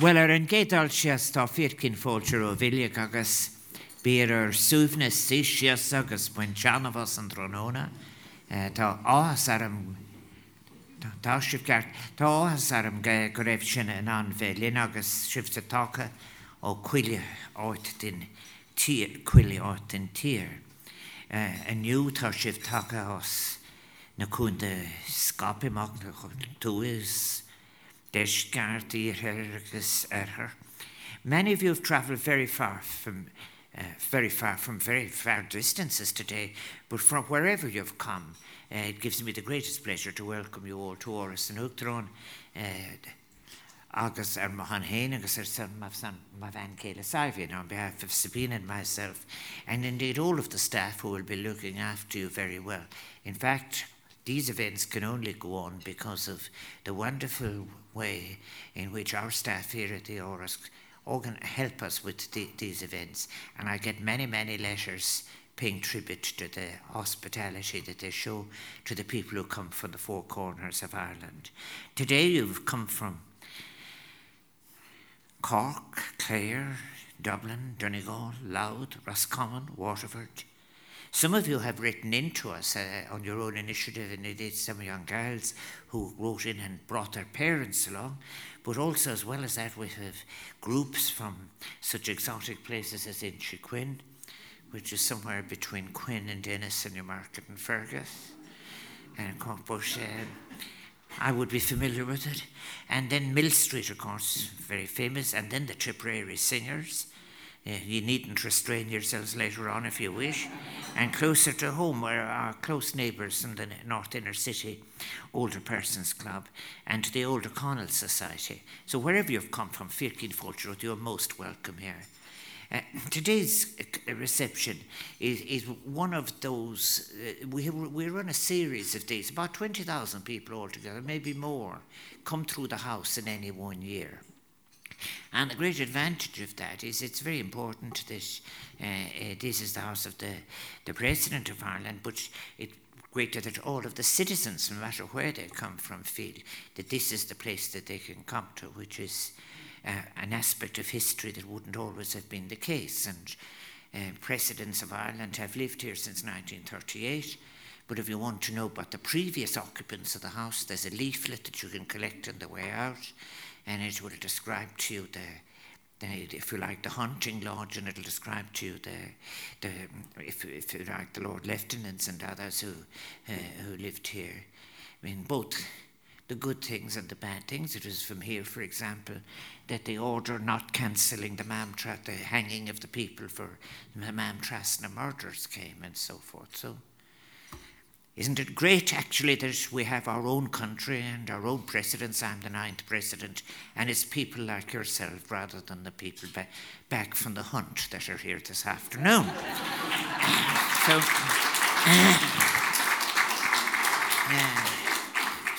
Well ar an gédal sias tá fircin fóiltir ó bhiile agus bíar ar suúhna sí sias agus buin teanamhas an tróna Tá áhas arm tá sib ceart Tá áhas arm go go raibh sinna in an bhelín agus sibta tácha ó chuile áit den chuile áit den tír. Aniu tá sibh take os na chun de scapiach na chu túis, deis gartíí agus. Many of you have traveled very far from uh, very far from very far distances today, but from wherever you've come, uh, it gives me the greatest pleasure to welcome you all to Áras an Uachtaráin. Uh, agus ar mohan hain agus ar san ma van Kayla Savian on behalf of Sabine and myself, and indeed all of the staff who will be looking after you very well. In fact, these events can only go on because of the wonderful way in which our staff here at the Oris organ help us with the, these events. And I get many, many letters paying tribute to the hospitality that they show to the people who come from the four corners of Ireland. Today you've come from Cork, Clare, Dublin, Donegal, Louth, Roscommon, Waterford. Some of you have written in to us uh, on your own initiative, and indeed some young girls who wrote in and brought their parents along. But also, as well as that, we have groups from such exotic places as Inchiquin, which is somewhere between Quin and Dennis and Newmarket and Fergus. And but um, I would be familiar with it. And then Millstreet, of course, very famous. And then the Tipperary Singers. Uh, you needn't restrain yourselves later on if you wish. And closer to home were our close neighbours in the North Inner City Older Persons Club and the Older Connell Society. So wherever you've come from, Firkin Fulcher, you're most welcome here. Uh, today's reception is, is one of those, uh, we, have, we run a series of these, about 20,000 people altogether, maybe more, come through the house in any one year. And the great advantage of that is it's very important that uh, uh, this is the house of the, the President of Ireland, but it's greater that all of the citizens, no matter where they come from, feel that this is the place that they can come to, which is uh, an aspect of history that wouldn't always have been the case. And uh, presidents of Ireland have lived here since 1938. But if you want to know about the previous occupants of the house, there's a leaflet that you can collect on the way out and it will describe to you the, the if you like, the hunting lodge, and it'll describe to you the, the if, if you like, the Lord Lieutenants and others who, uh, who lived here. I mean, both the good things and the bad things. It was from here, for example, that the order not cancelling the Mamtra, the hanging of the people for the Maamtrasna murders came and so forth. So isn't it great, actually, that we have our own country and our own presidents? I'm the ninth president, and it's people like yourself rather than the people ba- back from the hunt that are here this afternoon. so, uh,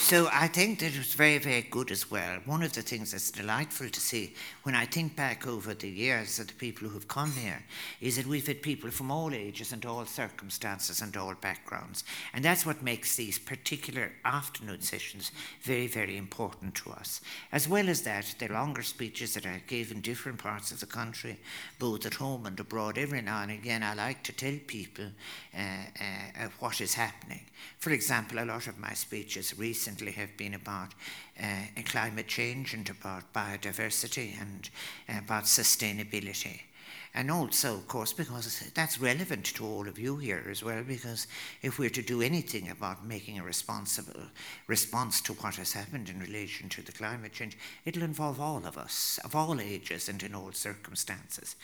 so I think that it was very, very good as well. One of the things that's delightful to see when I think back over the years of the people who've come here is that we've had people from all ages and all circumstances and all backgrounds. And that's what makes these particular afternoon sessions very, very important to us. As well as that, the longer speeches that I gave in different parts of the country, both at home and abroad, every now and again, I like to tell people uh, uh, what is happening. For example, a lot of my speeches recently have been about uh, climate change and about biodiversity and uh, about sustainability. And also, of course, because that's relevant to all of you here as well, because if we're to do anything about making a responsible response to what has happened in relation to the climate change, it'll involve all of us, of all ages and in all circumstances.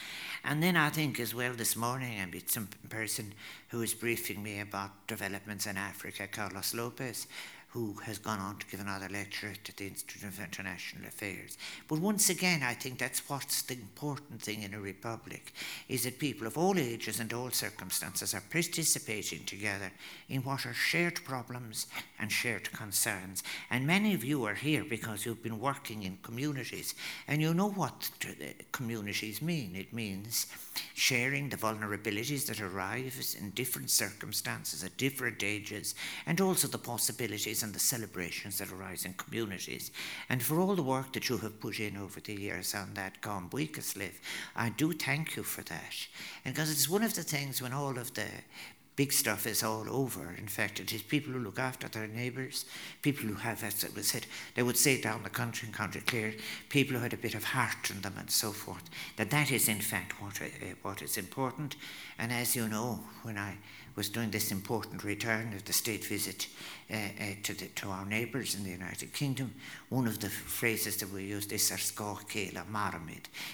And then I think as well this morning I met some person who was briefing me about developments in Africa, Carlos Lopes, who has gone on to give another lecture at the Institute of International Affairs. But once again, I think that's what's the important thing in a republic, is that people of all ages and all circumstances are participating together in what are shared problems and shared concerns. And many of you are here because you've been working in communities, and you know what uh, communities mean. It means sharing the vulnerabilities that arise in different circumstances at different ages, and also the possibilities and the celebrations that arise in communities. And for all the work that you have put in over the years on that Gom Live, I do thank you for that. And because it's one of the things when all of the big stuff is all over. In fact, it is people who look after their neighbours, people who have, as it was said, they would say down the country and country clear, people who had a bit of heart in them and so forth. That that is in fact what, uh, what is important. And as you know, when I was doing this important return of the state visit uh, uh, to, the, to, our neighbours in the United Kingdom, one of the phrases that we used is Sarskokela.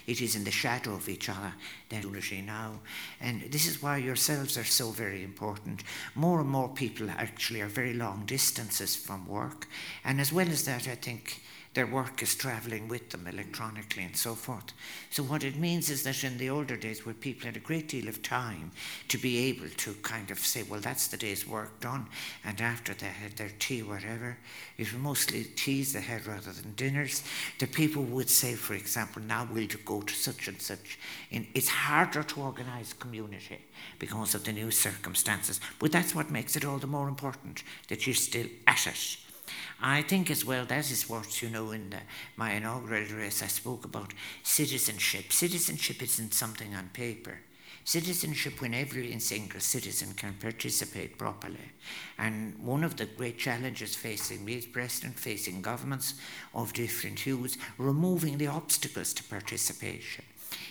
It is in the shadow of each other than unity now. And this is why yourselves are so very important. More and more people actually are very long distances from work. And as well as that, I think their work is travelling with them electronically and so forth. So, what it means is that in the older days, where people had a great deal of time to be able to kind of say, well, that's the day's work done, and after they had their tea, whatever, it was mostly teas they had rather than dinners. The people would say, for example, now we'll go to such and such. And it's harder to organise community because of the new circumstances, but that's what makes it all the more important that you're still at it I think as well that is what, you know, in the, my inaugural address I spoke about citizenship. Citizenship isn't something on paper. Citizenship when every single citizen can participate properly. And one of the great challenges facing me is president, facing governments of different hues, removing the obstacles to participation.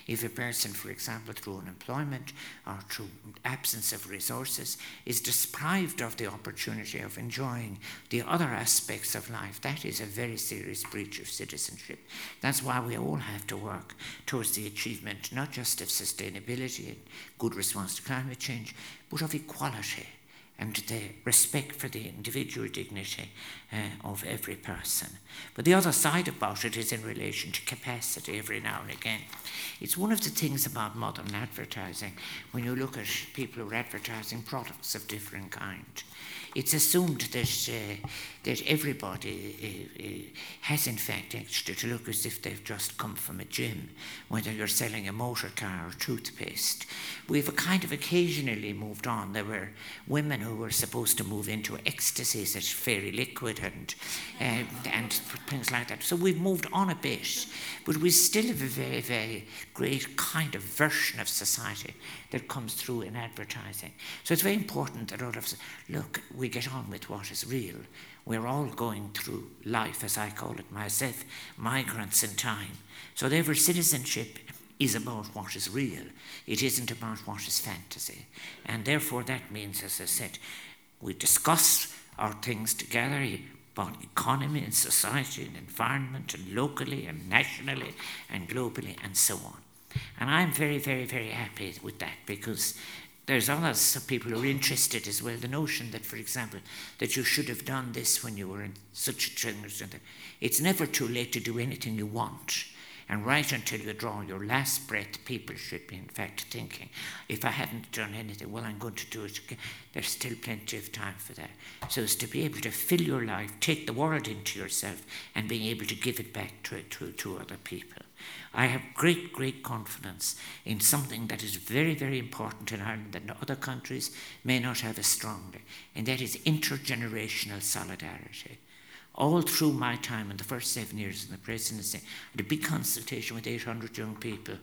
If a person, for example, through unemployment or through absence of resources, is deprived of the opportunity of enjoying the other aspects of life, that is a very serious breach of citizenship. That's why we all have to work towards the achievement not just of sustainability and good response to climate change, but of equality and the respect for the individual dignity uh, of every person. But the other side about it is in relation to capacity every now and again. It's one of the things about modern advertising when you look at people who are advertising products of different kind it's assumed that, uh, that everybody uh, uh, has, in fact, actually to look as if they've just come from a gym, whether you're selling a motor car or toothpaste. We've kind of occasionally moved on. There were women who were supposed to move into ecstasy, such fairy liquid and, uh, and things like that. So we've moved on a bit, but we still have a very, very great kind of version of society that comes through in advertising. So it's very important that all of us look, we get on with what is real. We're all going through life, as I call it myself, migrants in time. So therefore, citizenship is about what is real. It isn't about what is fantasy. And therefore, that means, as I said, we discuss our things together about economy and society and environment and locally and nationally and globally and so on. And I'm very, very, very happy with that because there's others people who are interested as well. The notion that, for example, that you should have done this when you were in such a generation. It's never too late to do anything you want. And right until you draw your last breath, people should be, in fact, thinking, if I haven't done anything, well, I'm going to do it again. There's still plenty of time for that. So as to be able to fill your life, take the world into yourself, and being able to give it back to, to, to other people. I have great, great confidence in something that is very, very important in Ireland that other countries may not have as strongly, and that is intergenerational solidarity. All through my time in the first seven years in the presidency, I had a big consultation with 800 young people.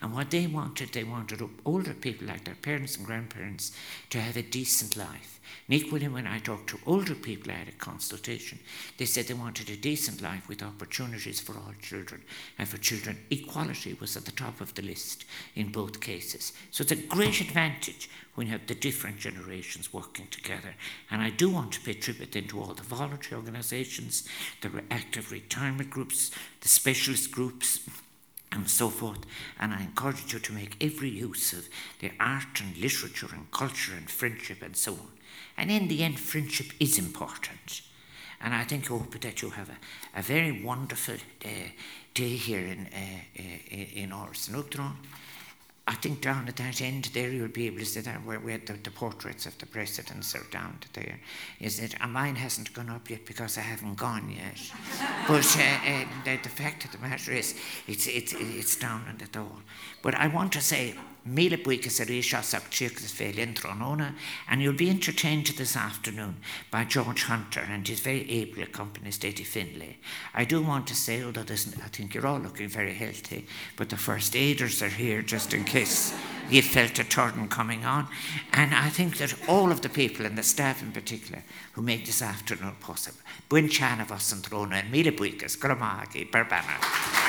And what they wanted, they wanted older people like their parents and grandparents to have a decent life. And equally, when I talked to older people, I had a consultation. They said they wanted a decent life with opportunities for all children. And for children, equality was at the top of the list in both cases. So it's a great advantage when you have the different generations working together. And I do want to pay tribute then to all the voluntary organisations, the active retirement groups, the specialist groups, and so forth. And I encourage you to make every use of the art and literature and culture and friendship and so on. And in the end, friendship is important. And I think I hope that you have a, a very wonderful uh, day here in, uh, uh, in Orson I think down at that end there you'll be able to see that where, where the, the, portraits of the presidents are down there. Is it? And mine hasn't gone up yet because I haven't gone yet. but uh, uh, the, the, fact of the matter is, it's, it's, it's down on the door. But I want to say Mila Buikas Arisha Sakchirkas Tronona, and you'll be entertained this afternoon by George Hunter and his very able accompanist Eddie Finlay. I do want to say, although I think you're all looking very healthy, but the first aiders are here just in case you felt a turn coming on. And I think that all of the people and the staff in particular who make this afternoon possible. Buin Chanavas and and Mila Buikas, Gramagi, Berbana.